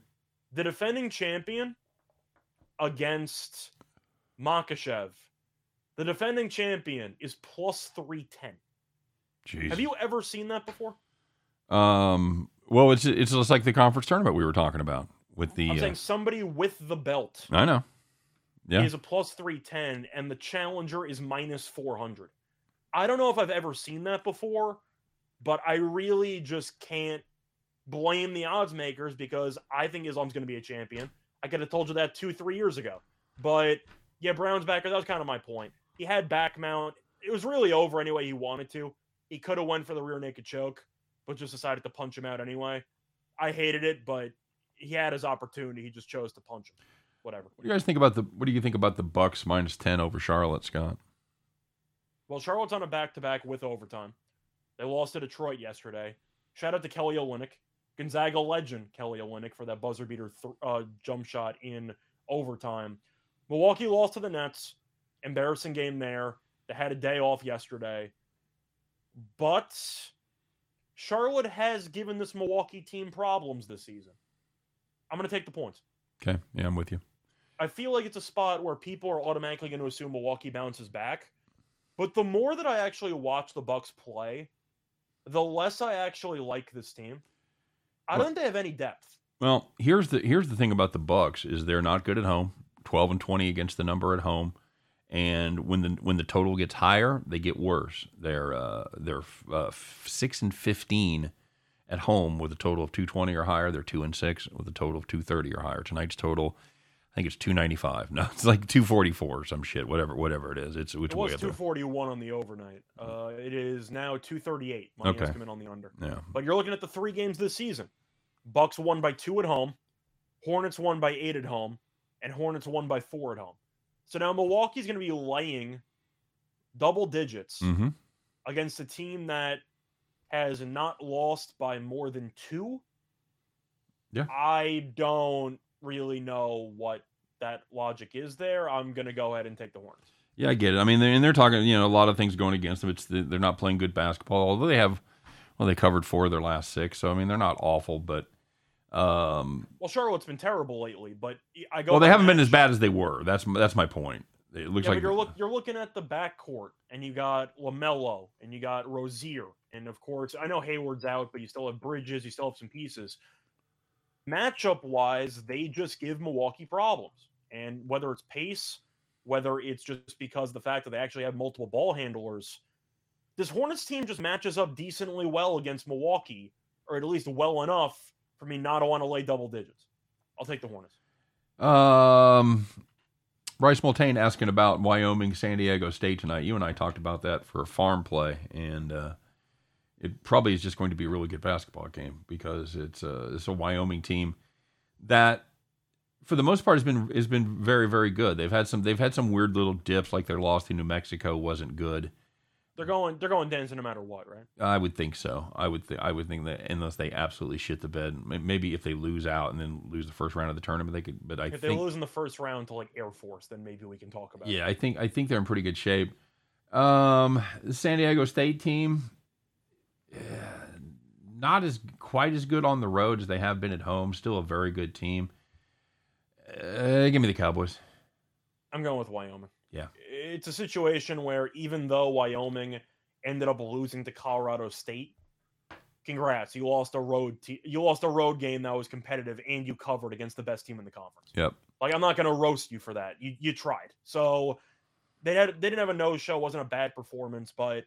The defending champion against Makhachev. The defending champion is plus 310. Jeez. Have you ever seen that before? Um. Well, it's it's just like the conference tournament we were talking about with the. I'm Uh, saying somebody with the belt I know. Yeah. is a plus 310 and the challenger is minus 400. I don't know if I've ever seen that before, but I really just can't blame the odds makers because I think Islam's going to be a champion. I could have told you that two, three years ago. But yeah, Brown's backer, that was kind of my point. He had back mount. It was really over anyway he wanted to. He could have went for the rear naked choke, but just decided to punch him out anyway. I hated it, but he had his opportunity. He just chose to punch him. Whatever. What do you guys think about the What do you think about the Bucks minus ten over Charlotte, Scott? Well, Charlotte's on a back to back with overtime. They lost to Detroit yesterday. Shout out to Kelly Olynyk, Gonzaga legend Kelly Olynyk for that buzzer beater th- uh, jump shot in overtime. Milwaukee lost to the Nets. Embarrassing game there. They had a day off yesterday. But Charlotte has given this Milwaukee team problems this season. I'm going to take the points. Okay. Yeah, I'm with you. I feel like it's a spot where people are automatically going to assume Milwaukee bounces back. But the more that I actually watch the Bucks play, the less I actually like this team. I Well- don't think they have any depth. Well, here's the here's the thing about the Bucks is they're not good at home. Twelve and twenty against the number at home, and when the when the total gets higher, they get worse. They're uh, they're uh, six and fifteen at home with a total of two twenty or higher. They're two and six with a total of two thirty or higher. Tonight's total, I think it's two ninety five. No, it's like two forty four or some shit. Whatever whatever it is, it's it's It was up 241 on the overnight. Uh, it is now 238. Money has Okay. on the under. Yeah, But you're looking at the three games this season. Bucks won by two at home, Hornets won by eight at home, and Hornets won by four at home. So now Milwaukee's going to be laying double digits mm-hmm. against a team that has not lost by more than two. Yeah. I don't really know what that logic is there. I'm going to go ahead and take the Hornets. Yeah, I get it. I mean, they're, and they're talking, you know, a lot of things going against them. It's the, they're not playing good basketball, although they have, well, they covered four of their last six. So I mean, they're not awful, but um, Well, Charlotte's been terrible lately, but I go. well, they haven't been as bad as they were. That's that's my point. It looks yeah, like you're look you're looking at the backcourt, and you got Lamelo, and you got Rozier, and of course, I know Hayward's out, but you still have Bridges, you still have some pieces. Matchup wise, they just give Milwaukee problems, and whether it's pace, whether it's just because the fact that they actually have multiple ball handlers, this Hornets team just matches up decently well against Milwaukee, or at least well enough for me not to want to lay double digits. I'll take the Hornets. Um, Bryce Multane asking about Wyoming, San Diego State tonight. You and I talked about that for a farm play, and uh, it probably is just going to be a really good basketball game because it's a it's a Wyoming team that, for the most part, has been has been very very good. They've had some they've had some weird little dips, like their loss to New Mexico wasn't good. They're going they're going dancing no matter what, right? I would think so. I would th- I would think that unless they absolutely shit the bed, maybe if they lose out and then lose the first round of the tournament, they could. But I If they think lose in the first round to like Air Force, then maybe we can talk about. Yeah, it. I think I think they're in pretty good shape. Um, the San Diego State team, not as quite as good on the road as they have been at home. Still a very good team. Uh, give me the Cowboys. I'm going with Wyoming. Yeah. it's a situation where even though Wyoming ended up losing to Colorado State, congrats, you lost a road te- you lost a road game that was competitive and you covered against the best team in the conference. Yep. Like I'm not going to roast you for that. You you tried. So they had they didn't have a no show. wasn't a bad performance, but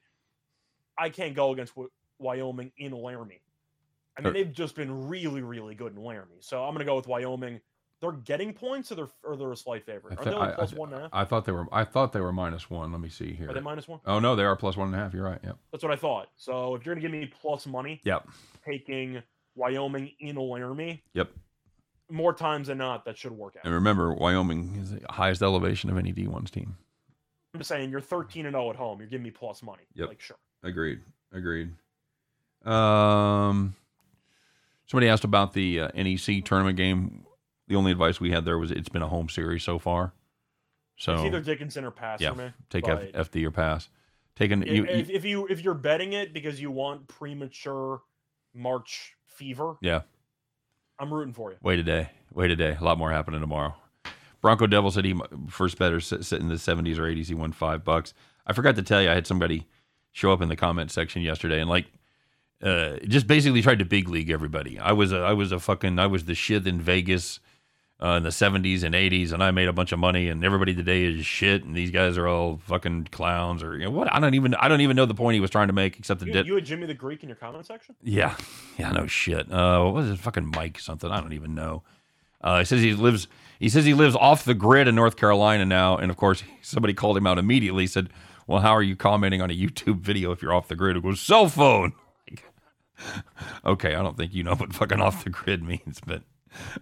I can't go against Wyoming in Laramie. I mean, they've just been really really good in Laramie. So I'm going to go with Wyoming. They're getting points, or they're or they're a slight favorite. I Are they like I- I plus thi- one and a half? I thought they were. I thought they were minus one. Let me see here. Are they minus one? oh no, they are plus one and a half. You're right. Yep. That's what I thought. So if you're gonna give me plus money, Yep. taking Wyoming in Laramie, Yep. more times than not, that should work out. And remember, Wyoming is the highest elevation of any D1's team. I'm just saying, you're 13 and 0 at home. You're giving me plus money. Yep. Like sure. Agreed. Agreed. Um, somebody asked about the uh, NEC tournament game. The only advice we had there was it's been a home series so far. So It's either Dickinson or pass yeah, for me. take F, FD or pass. Taking you, if, you, if you if you're betting it because you want premature March fever, yeah. I'm rooting for you. Wait a day. Wait a day. A lot more happening tomorrow. Bronco Devil said he first better sit, sit in the 70s or 80s. He won five bucks. I forgot to tell you, I had somebody show up in the comment section yesterday and like uh, just basically tried to big league everybody. I was a, I was a fucking I was the shit in Vegas uh, in the 70s and 80s, and I made a bunch of money, and everybody today is shit, and these guys are all fucking clowns or you know, what? I don't even I don't even know the point he was trying to make except the You, dip. you had Jimmy the Greek in your comment section. Yeah, yeah, no shit. Uh, what was it? Fucking Mike something? I don't even know. Uh, he says he lives. He says he lives off the grid in North Carolina now, and of course, somebody called him out immediately. Said, "Well, how are you commenting on a YouTube video if you're off the grid?" It goes cell phone. Okay, I don't think you know what fucking off the grid means, but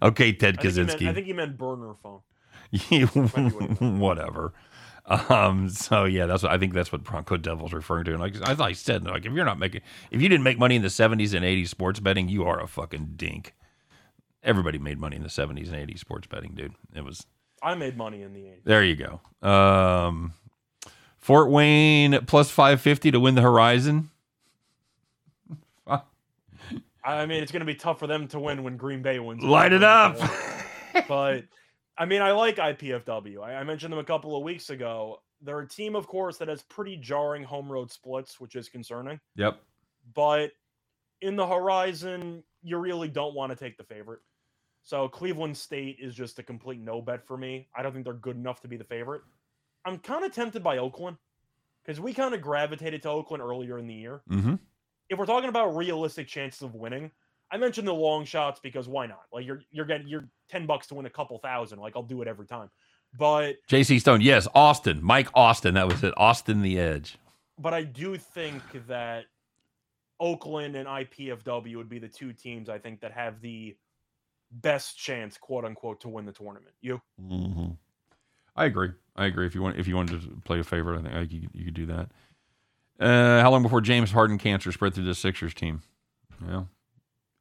okay, Ted I think, he meant, I Kaczynski. think he meant burner phone. whatever. Um, so yeah, that's what I think that's what Bronco Devil's referring to. And like as I said, like if you're not making if you didn't make money in the seventies and eighties sports betting, you are a fucking dink. Everybody made money in the seventies and eighties sports betting, dude. It was I made money in the 80s. there you go. Um Fort Wayne plus five fifty to win the horizon. I mean, it's going to be tough for them to win when Green Bay wins. Light it up. but I mean, I like IPFW. I, I mentioned them a couple of weeks ago. They're a team, of course, that has pretty jarring home road splits, which is concerning. yep. But in the horizon, you really don't want to take the favorite. So Cleveland State is just a complete no bet for me. I don't think they're good enough to be the favorite. I'm kind of tempted by Oakland because we kind of gravitated to Oakland earlier in the year. Mm-hmm. If we're talking about realistic chances of winning, I mentioned the long shots because why not? Like you're you're getting you're ten bucks to win a couple thousand. Like I'll do it every time. But J.C. Stone, yes, Austin, Mike Austin, that was it. Austin the Edge. but I do think that Oakland and IPFW would be the two teams I think that have the best chance, quote unquote, to win the tournament. You Mm-hmm. I agree. I agree. If you want, if you wanted to play a favorite, I think you, you could do that. Uh, how long before James Harden cancer spread through the Sixers team? Yeah,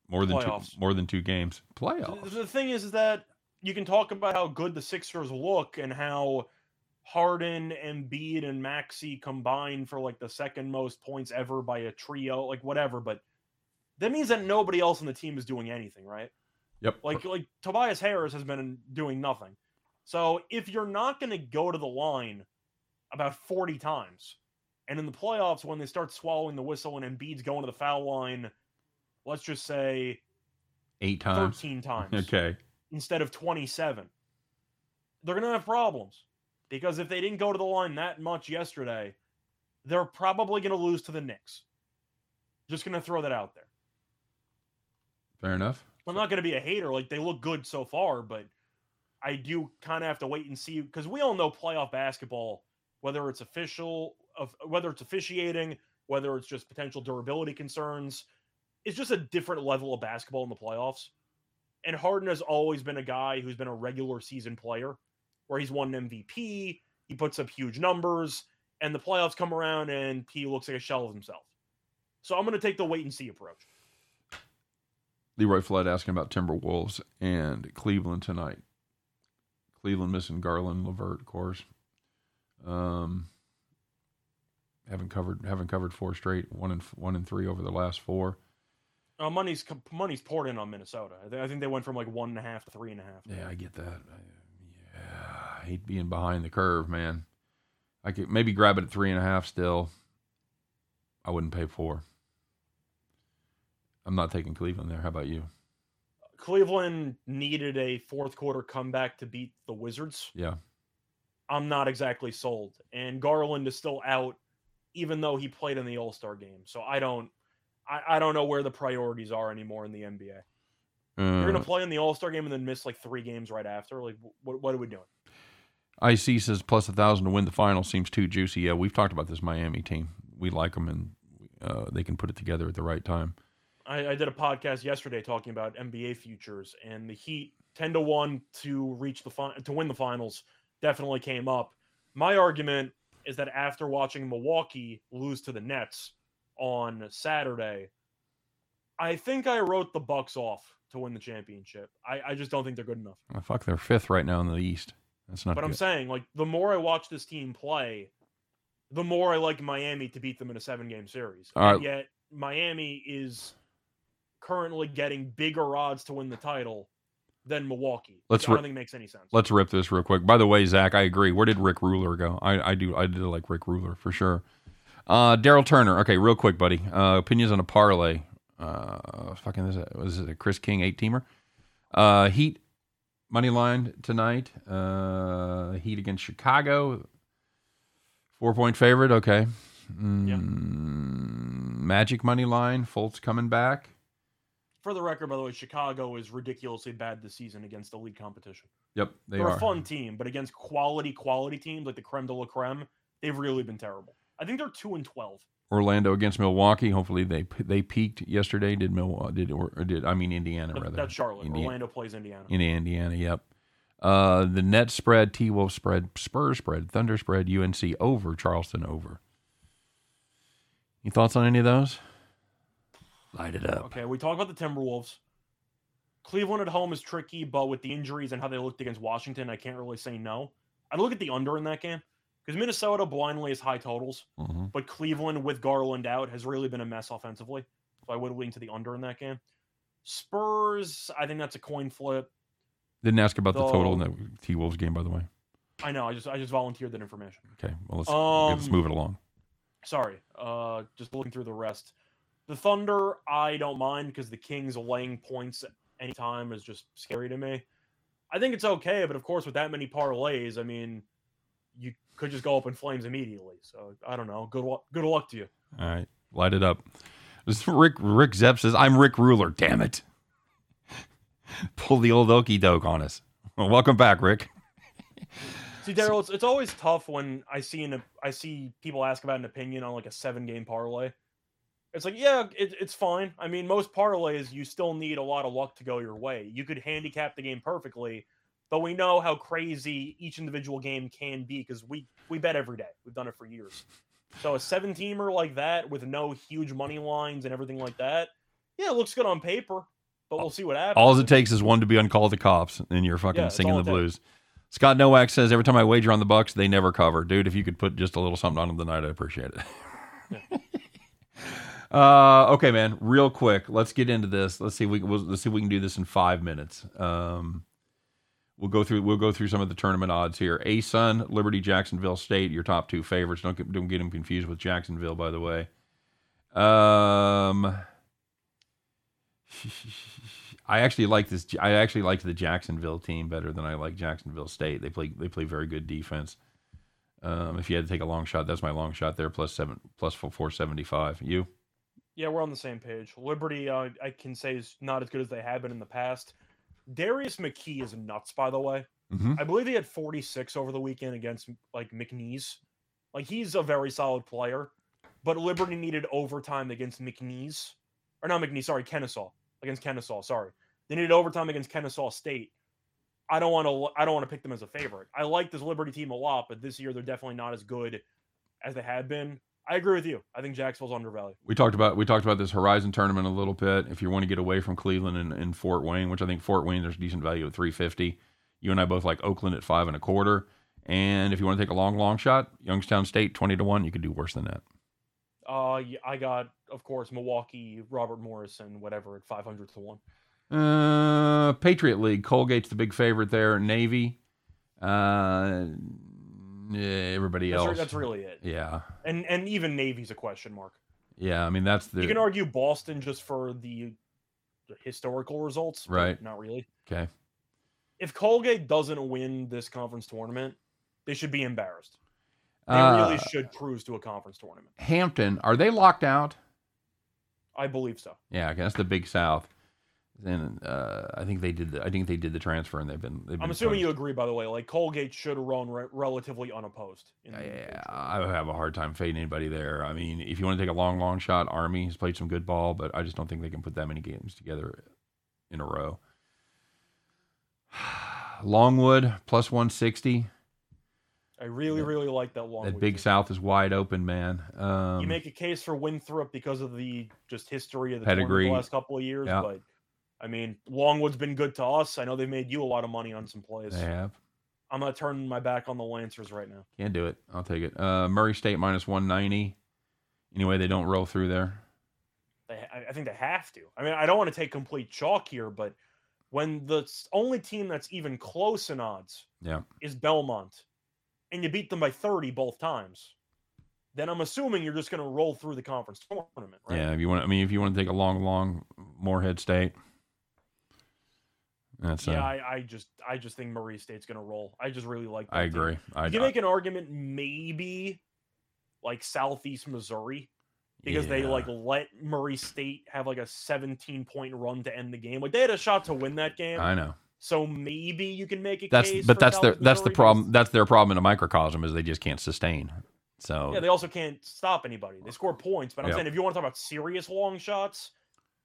more than Playoffs. two, more than two games. Playoffs. The thing is, is that you can talk about how good the Sixers look and how Harden, Embiid, and Maxey combined for like the second most points ever by a trio, like whatever. But that means that nobody else on the team is doing anything, right? Yep. Like like Tobias Harris has been doing nothing. So if you're not going to go to the line about 40 times, and in the playoffs when they start swallowing the whistle and Embiid's going to the foul line, let's just say eight times. 13 times Okay. instead of 27. They're going to have problems because if they didn't go to the line that much yesterday, they're probably going to lose to the Knicks. Just going to throw that out there. Fair enough. I'm not going to be a hater. Like they look good so far, but I do kind of have to wait and see because we all know playoff basketball, whether it's official, of whether it's officiating, whether it's just potential durability concerns, it's just a different level of basketball in the playoffs. And Harden has always been a guy who's been a regular season player, where he's won an MVP, he puts up huge numbers, and the playoffs come around and he looks like a shell of himself. So I'm going to take the wait and see approach. Leroy Flood asking about Timberwolves and Cleveland tonight. Cleveland missing Garland, Levert, of course. Um, haven't covered haven't covered four straight. One and one and three over the last four. Uh, money's money's poured in on Minnesota. I, I think they went from like one and a half to three and a half. Yeah, I get that. I, yeah, I hate being behind the curve, man. I could maybe grab it at three and a half. Still, I wouldn't pay four. I'm not taking Cleveland there. How about you? Cleveland needed a fourth quarter comeback to beat the Wizards. Yeah, I'm not exactly sold. And Garland is still out, even though he played in the All Star game. So I don't, I, I don't know where the priorities are anymore in the NBA. You're uh, gonna play in the All Star game and then miss like three games right after. Like, what, what are we doing? IC says plus a thousand to win the final seems too juicy. Yeah, we've talked about this Miami team. We like them, and uh, they can put it together at the right time. I, I did a podcast yesterday talking about NBA futures, and the Heat ten to one to reach the fin- to win the finals definitely came up. My argument is that after watching Milwaukee lose to the Nets on Saturday, I think I wrote the Bucks off to win the championship. I, I just don't think they're good enough. Oh, fuck, they're fifth right now in the East. That's not But I'm saying, like, the more I watch this team play, the more I like Miami to beat them in a seven game series. All right. Yet, Miami is currently getting bigger odds to win the title than Milwaukee. Let's I don't think makes any sense. Let's rip this real quick. By the way, Zach, I agree. Where did Rick Ruler go? I, I do. I did like Rick Ruler for sure. Uh, Daryl Turner. Okay, real quick, buddy. Uh, opinions on a parlay. Uh, fucking is it? Was it a Chris King eight teamer? Uh, Heat money line tonight. Uh, Heat against Chicago. Four point favorite. Okay. Mm, Magic money line. Fultz coming back. For the record, by the way, Chicago is ridiculously bad this season against the league competition. Yep, they They're are. a fun team, but against quality, quality teams like the creme de la creme, they've really been terrible. I think they're two and twelve. Orlando against Milwaukee. Hopefully they they peaked yesterday. Did Milwaukee? Did or, or did I mean Indiana rather? That's Charlotte. Indiana. Orlando plays Indiana. Indiana, Indiana. Yep. Uh, the net spread, T Wolf spread, Spurs spread, Thunder spread, UNC over, Charleston over. Any thoughts on any of those? Light it up. Okay, we talk about the Timberwolves. Cleveland at home is tricky, but with the injuries and how they looked against Washington, I can't really say no. I'd look at the under in that game because Minnesota blindly has high totals, hmm but Cleveland with Garland out has really been a mess offensively. So I would lean to the under in that game. Spurs, I think that's a coin flip. Didn't ask about the total in the T Wolves game, by the way. I know. I just I just volunteered that information. Okay, well let's Um, let's move it along. Sorry. Uh, just looking through the rest. The Thunder, I don't mind because the Kings laying points anytime is just scary to me. I think it's okay, but of course, with that many parlays, I mean, you could just go up in flames immediately. So I don't know. Good luck. Good luck to you. All right, light it up. This Rick Rick Zepp says, "I'm Rick Ruler." Damn it! Pull the old okey doke on us. Well, welcome back, Rick. See, Daryl, it's, it's always tough when I see an I see people ask about an opinion on like a seven game parlay. It's like, yeah, it, it's fine. I mean, most parlays you still need a lot of luck to go your way. You could handicap the game perfectly, but we know how crazy each individual game can be because we we bet every day. We've done it for years. So a seven teamer like that with no huge money lines and everything like that, yeah, it looks good on paper, but we'll see what happens. All it takes is one to be on call the cops, and you're fucking Yeah, singing the blues. Scott Nowak says every time I wager on the Bucks, they never cover. Dude, if you could put just a little something on them tonight, I'd appreciate it. Uh, okay, man. Real quick, let's get into this. Let's see. If we we'll, let's see if we can do this in five minutes. Um, we'll go through. We'll go through some of the tournament odds here. ASUN, Liberty, Jacksonville State, your top two favorites. Don't get, don't get them confused with Jacksonville, by the way. Um. I actually like this. I actually liked the Jacksonville team better than I like Jacksonville State. They play they play very good defense. Um, if you had to take a long shot, that's my long shot there. Plus seven, plus four seventy five. You? Yeah, we're on the same page. Liberty, uh, I can say, is not as good as they have been in the past. Darius McGhee is nuts, by the way. Mm-hmm. I believe he had 46 over the weekend against like McNeese. Like he's a very solid player, but Liberty needed overtime against McNeese, or not McNeese, sorry, Kennesaw against Kennesaw. Sorry, they needed overtime against Kennesaw State. I don't want to. I don't want to pick them as a favorite. I like this Liberty team a lot, but this year they're definitely not as good as they had been. I agree with you. I think Jacksonville's undervalued. We talked about we talked about this Horizon tournament a little bit. If you want to get away from Cleveland and, and Fort Wayne, which I think Fort Wayne there's decent value at three fifty. You and I both like Oakland at five and a quarter. And if you want to take a long, long shot, Youngstown State twenty to one. You could do worse than that. Uh, yeah, I got, of course, Milwaukee, Robert Morrison, whatever, at 500 to 1. Uh, Patriot League. Colgate's the big favorite there. Navy. Uh, yeah, everybody That's, else. re- that's really it. yeah, And and even Navy's a question mark. yeah. I mean, that's the You can argue Boston just for the, the historical results. Right. Not really. okay. If Colgate doesn't win this conference tournament, they should be embarrassed. They Uh, really should cruise to a conference tournament. Hampton. Are they locked out? I believe so. Yeah, okay, that's the Big South. Then uh, I think they did. The, I think they did the transfer, and they've been. They've I'm assuming you agree, by the way. Like Colgate should have run re- relatively unopposed. Yeah, I would have a hard time fading anybody there. I mean, if you want to take a long, long shot, Army has played some good ball, but I just don't think they can put that many games together in a row. Longwood plus 160. I really, that- really like that long. that Big too. South is wide open, man. Um, you make a case for Winthrop because of the just history of the Pedigree. the last couple of years, Yeah. but I mean, Longwood's been good to us. I know they've made you a lot of money on some plays. they have. I'm not turning my back on the Lancers right now. Can't do it. I'll take it. Uh, Murray State minus 190. Anyway, they don't roll through there. They, I, I think they have to. I mean, I don't want to take complete chalk here, but when the only team that's even close in odds Yeah. is Belmont, and you beat them by 30 both times, then I'm assuming you're just going to roll through the conference tournament, right? Yeah, if you want, I mean, if you want to take a long, long Morehead State, that's. Yeah, uh, I, I just I just think Murray State's going to roll. I just really like. I team. agree. I, You can make an argument, maybe like Southeast Missouri, because they like let Murray State have like a 17 point run to end the game. Like they had a shot to win that game, I know. so maybe you can make a That's but that's their that's the problem. That's their problem in a microcosm is they just can't sustain. So Yeah, they also can't stop anybody. They score points, but I'm Yeah. saying if you want to talk about serious long shots,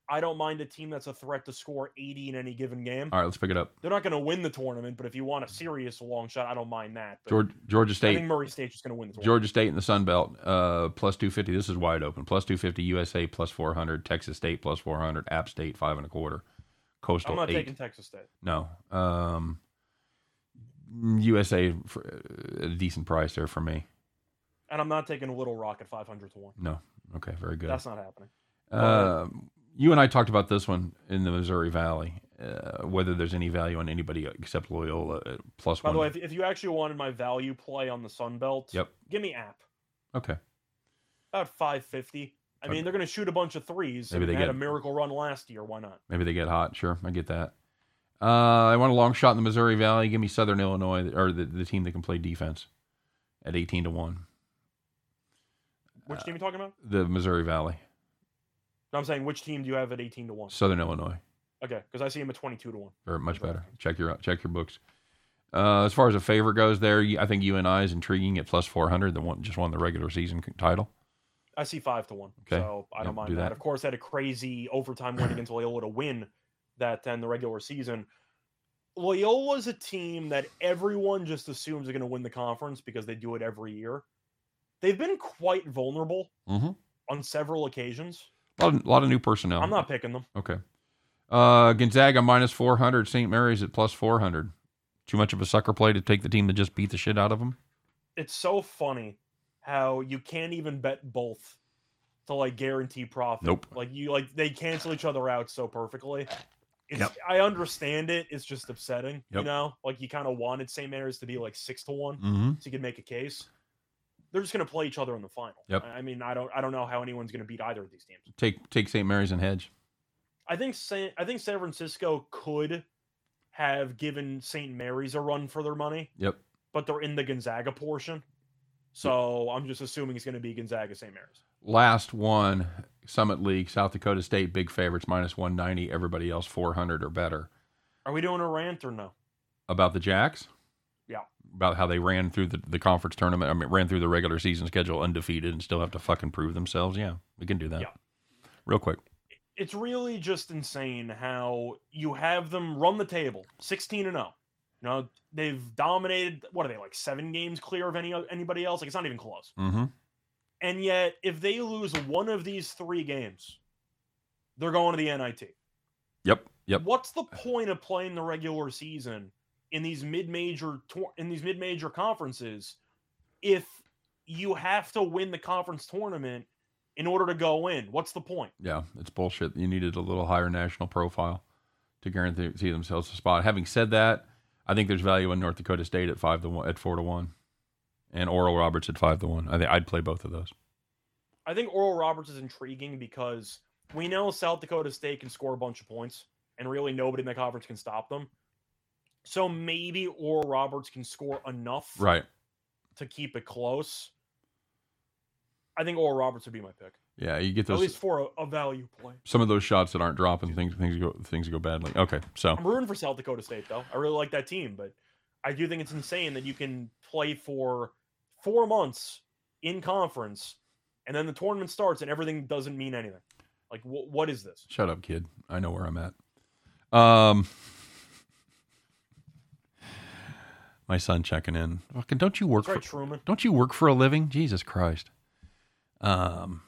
I don't mind a team that's a threat to score 80 in any given game. all right, let's pick it up. They're not going to win the tournament, but if you want a serious long shot, I don't mind that. But Georgia, Georgia I State, think Murray State's just going to win the tournament. Georgia State in the Sun Belt, uh, plus two fifty. This is wide open. Plus two fifty. USA plus four hundred. Texas State plus four hundred. App State five and a quarter. Coastal I'm not eight. taking Texas State. No. Um, USA for a decent price there for me. And I'm not taking Little Rock at 500 to 1. No. Okay, very good. That's not happening. Um, you and I talked about this one in the Missouri Valley. Uh, whether there's any value on anybody except Loyola at plus By one. the way, if, if you actually wanted my value play on the Sun Belt, Yep. give me app. okay. About 550. I mean, they're going to shoot a bunch of threes. Maybe they had get- a miracle run last year. Why not? Maybe they get hot. Sure, I get that. Uh, I want a long shot in the Missouri Valley. Give me Southern Illinois or the, the team that can play defense at eighteen to one. Which Uh, team are you talking about? The Missouri Valley, No, I'm saying which team do you have at 18 to one? Southern Illinois, Okay, because I see him at 22 to one. or much better. Check your check your books. Uh, as far as a favor goes, there I think UNI is intriguing at plus four hundred. That one just won the regular season title. I see five to one. Okay. So I Yeah, don't mind do that. that. Of course, had a crazy overtime win against Loyola to win that in the regular season. Loyola's a team that everyone just assumes are going to win the conference because they do it every year. They've been quite vulnerable Mm-hmm. on several occasions. A lot, of, lot of new personnel. I'm not picking them. Okay. Uh, Gonzaga minus 400. St. Mary's at plus 400. Too much of a sucker play to take the team that just beat the shit out of them? It's so funny how you can't even bet both to like guarantee profit. Nope. Like you like they cancel each other out so perfectly. It's, Yep. I understand it. It's just upsetting. You know, like you kind of wanted St. Mary's to be like six to one, Mm-hmm. so you could make a case. They're just going to play each other in the final. Yep. I mean, I don't, I don't know how anyone's going to beat either of these teams. Take take St. Mary's and hedge. I think San, I think San Francisco could have given St. Mary's a run for their money, Yep. but they're in the Gonzaga portion. So I'm just assuming it's going to be Gonzaga St. Mary's. Last one, Summit League, South Dakota State, big favorites, minus 190. Everybody else 400 or better. Are we doing a rant or no? About the Jacks? Yeah. About how they ran through the, the conference tournament. I mean, ran through the regular season schedule undefeated and still have to fucking prove themselves. Yeah, we can do that. Yeah. Real quick. It's really just insane how you have them run the table 16 and 0. You know, they've dominated what are they like 7 games clear of any anybody else? Like it's not even close. Mm-hmm. And yet if they lose one of these 3 games, they're going to the NIT. Yep. Yep. What's the point of playing the regular season in these mid-major in these mid-major conferences if you have to win the conference tournament in order to go in? What's the point? Yeah, it's bullshit. You needed a little higher national profile to guarantee themselves a spot. Having said that, I think there's value in North Dakota State at five to one, at four to one, and Oral Roberts at five to one. I think I'd play both of those. I think Oral Roberts is intriguing because we know South Dakota State can score a bunch of points, and really nobody in the conference can stop them. So maybe Oral Roberts can score enough Right. to keep it close. I think Oral Roberts would be my pick, Yeah, you get those at least for a, a value play. some of those shots that aren't dropping things things go things go badly. Okay, so I'm rooting for South Dakota State though. I really like that team, but I do think it's insane that you can play for four months in conference, and then the tournament starts and everything doesn't mean anything. Like, wh- what is this? shut up, kid. I know where I'm at. Um, my son checking in. Fucking, don't you work That's right, for? Truman. Don't you work for a living? Jesus Christ. Um,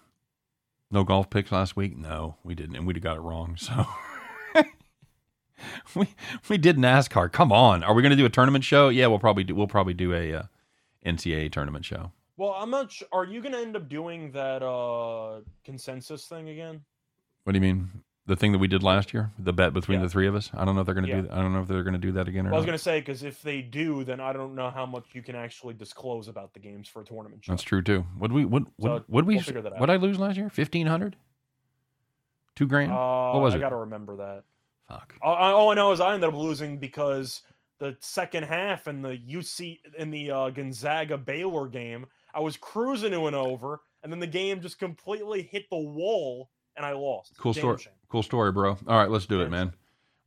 no golf picks last week. No, we didn't, and we'd have got it wrong. So we we did NASCAR. Come on, are we going to do a tournament show? Yeah, we'll probably do. We'll probably do a uh, NCAA tournament show. Well, I'm not. Sh- are you going to end up doing that uh consensus thing again? What do you mean? The thing that we did last year, the bet between Yeah. the three of us. I don't know if they're going to Yeah. do. I don't know if they're going to do that again or Well, I was going to say because if they do, then I don't know how much you can actually disclose about the games for a tournament show. That's true too. Would we Would So, what what we we'll figure that out. what I lose last year? Fifteen hundred. Two grand. Uh, What was I it? I got to remember that. Fuck. All, I- all I know is I ended up losing because the second half in the UC in the uh, Gonzaga Baylor game, I was cruising to an over, and then the game just completely hit the wall, and I lost. Cool story. shame. Cool story, bro. All right, let's do it, man.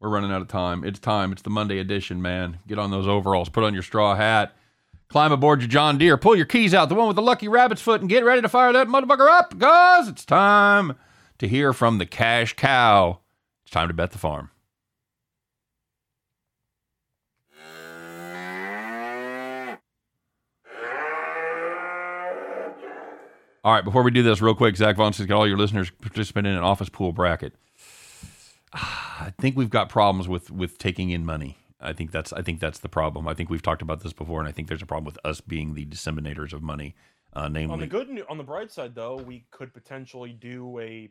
We're running out of time. It's time. It's the Monday edition, man. Get on those overalls. Put on your straw hat. Climb aboard your John Deere. Pull your keys out, the one with the lucky rabbit's foot, and get ready to fire that motherfucker up, guys. It's time to hear from the cash cow. It's time to bet the farm. All right, before we do this, real quick, Zach says, get all your listeners participate in an office pool bracket. I think we've got problems with with taking in money. I think that's I think that's the problem. I think we've talked about this before, and I think there's a problem with us being the disseminators of money. Uh, On the good, on the bright side, though, we could potentially do a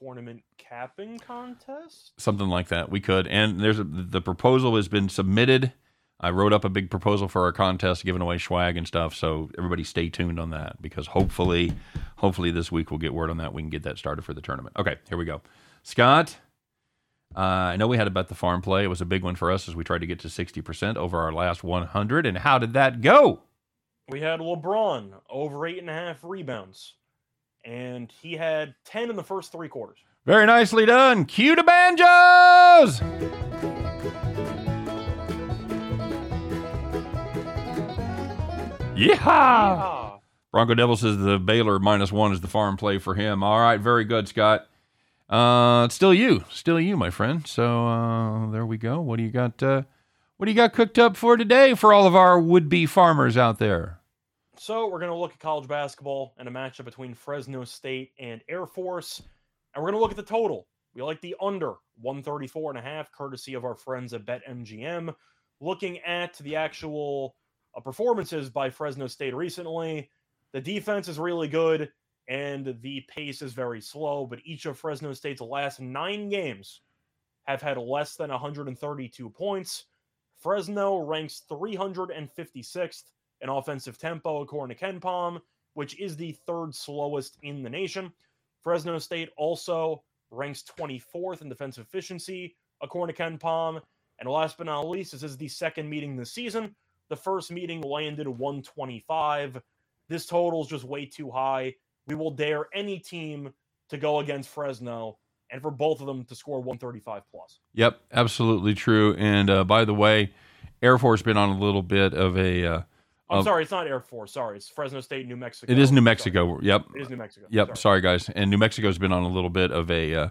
tournament capping contest. something like that. We could, and there's a, the proposal has been submitted. I wrote up a big proposal for our contest, giving away swag and stuff. So everybody stay tuned on that because hopefully, hopefully this week we'll get word on that. We can get that started for the tournament. Okay, here we go. Scott, uh, I know we had bet the farm play. It was a big one for us as we tried to get to 60% over our last 100. And how did that go? We had LeBron over eight and a half rebounds, and he had 10 in the first three quarters. Very nicely done. Cue the banjos. Yeah. Ah, Bronco Devil says the Baylor minus one is the farm play for him. All right, very good, Scott. Uh, it's still you, still you, my friend. So uh, there we go. What do you got? Uh, what do you got cooked up for today for all of our would-be farmers out there? So we're going to look at college basketball and a matchup between Fresno State and Air Force. And we're going to look at the total. We like the under 134 and a half, courtesy of our friends at BetMGM. Looking at the actual uh, performances by Fresno State recently, the defense is really good and the pace is very slow, but each of Fresno State's last nine games have had less than 132 points. Fresno ranks 356th in offensive tempo, according to KenPom, which is the third slowest in the nation. Fresno State also ranks 24th in defensive efficiency, according to KenPom. And last but not least, this is the second meeting this season. The first meeting landed 125. This total is just way too high. We will dare any team to go against Fresno and for both of them to score 135 plus. Yep, absolutely true. And uh, by the way, Air Force been on a little bit of a. Uh, I'm of- sorry, it's not Air Force. Sorry, it's Fresno State, New Mexico. it is New Sorry. Mexico. Yep, It is New Mexico. Yep. Sorry. Sorry. guys. And New Mexico's been on a little bit of a uh,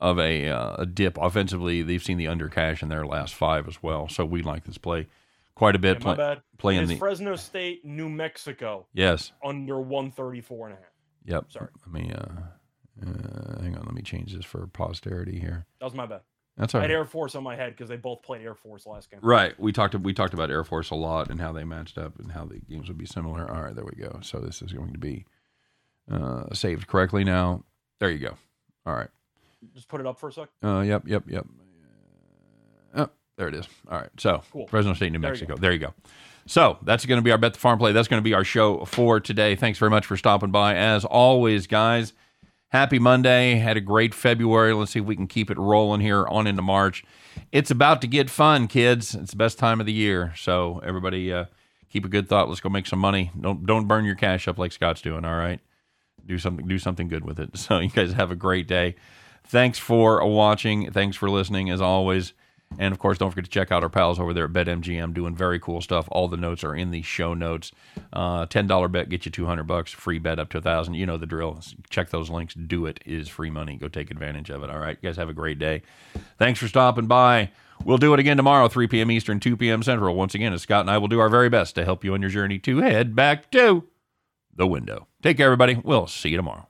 of a, uh, a dip offensively. They've seen the under cash in their last five as well. So we like this play quite a bit. Yeah, my Play, bad. playing the Fresno State, New Mexico yes. under 134 and a half. Yep. Sorry. Let me uh, uh, hang on. Let me change this for posterity here. That was my bad. That's all right. I had. Air Force on my head because they both played Air Force last game. Right. We talked we talked about Air Force a lot and how they matched up and how the games would be similar. All right, there we go. So this is going to be uh, saved correctly now. There you go. All right. Just put it up for a sec. Uh, yep, yep, yep. There it is. All right. So, Cool. Fresno State, New There you Mexico. There you go. So, that's going to be our Bet the Farm play. That's going to be our show for today. Thanks very much for stopping by. As always, guys, happy Monday. Had a great February. Let's see if we can keep it rolling here on into March. It's about to get fun, kids. It's the best time of the year. So, everybody, uh, keep a good thought. Let's go make some money. Don't don't burn your cash up like Scott's doing. All right, do something do something good with it. So, you guys have a great day. Thanks for watching. Thanks for listening, as always. And of course, don't forget to check out our pals over there at BetMGM doing very cool stuff. All the notes are in the show notes. Uh, Ten dollar bet get you two hundred bucks. Free bet up to a thousand. You know the drill. Check those links. Do it. It is free money. Go take advantage of it. All right, you guys have a great day. Thanks for stopping by. We'll do it again tomorrow, 3 p.m. Eastern, 2 p.m. Central. Once again, as Scott and I will do our very best to help you on your journey to head back to the window. Take care, everybody. We'll see you tomorrow.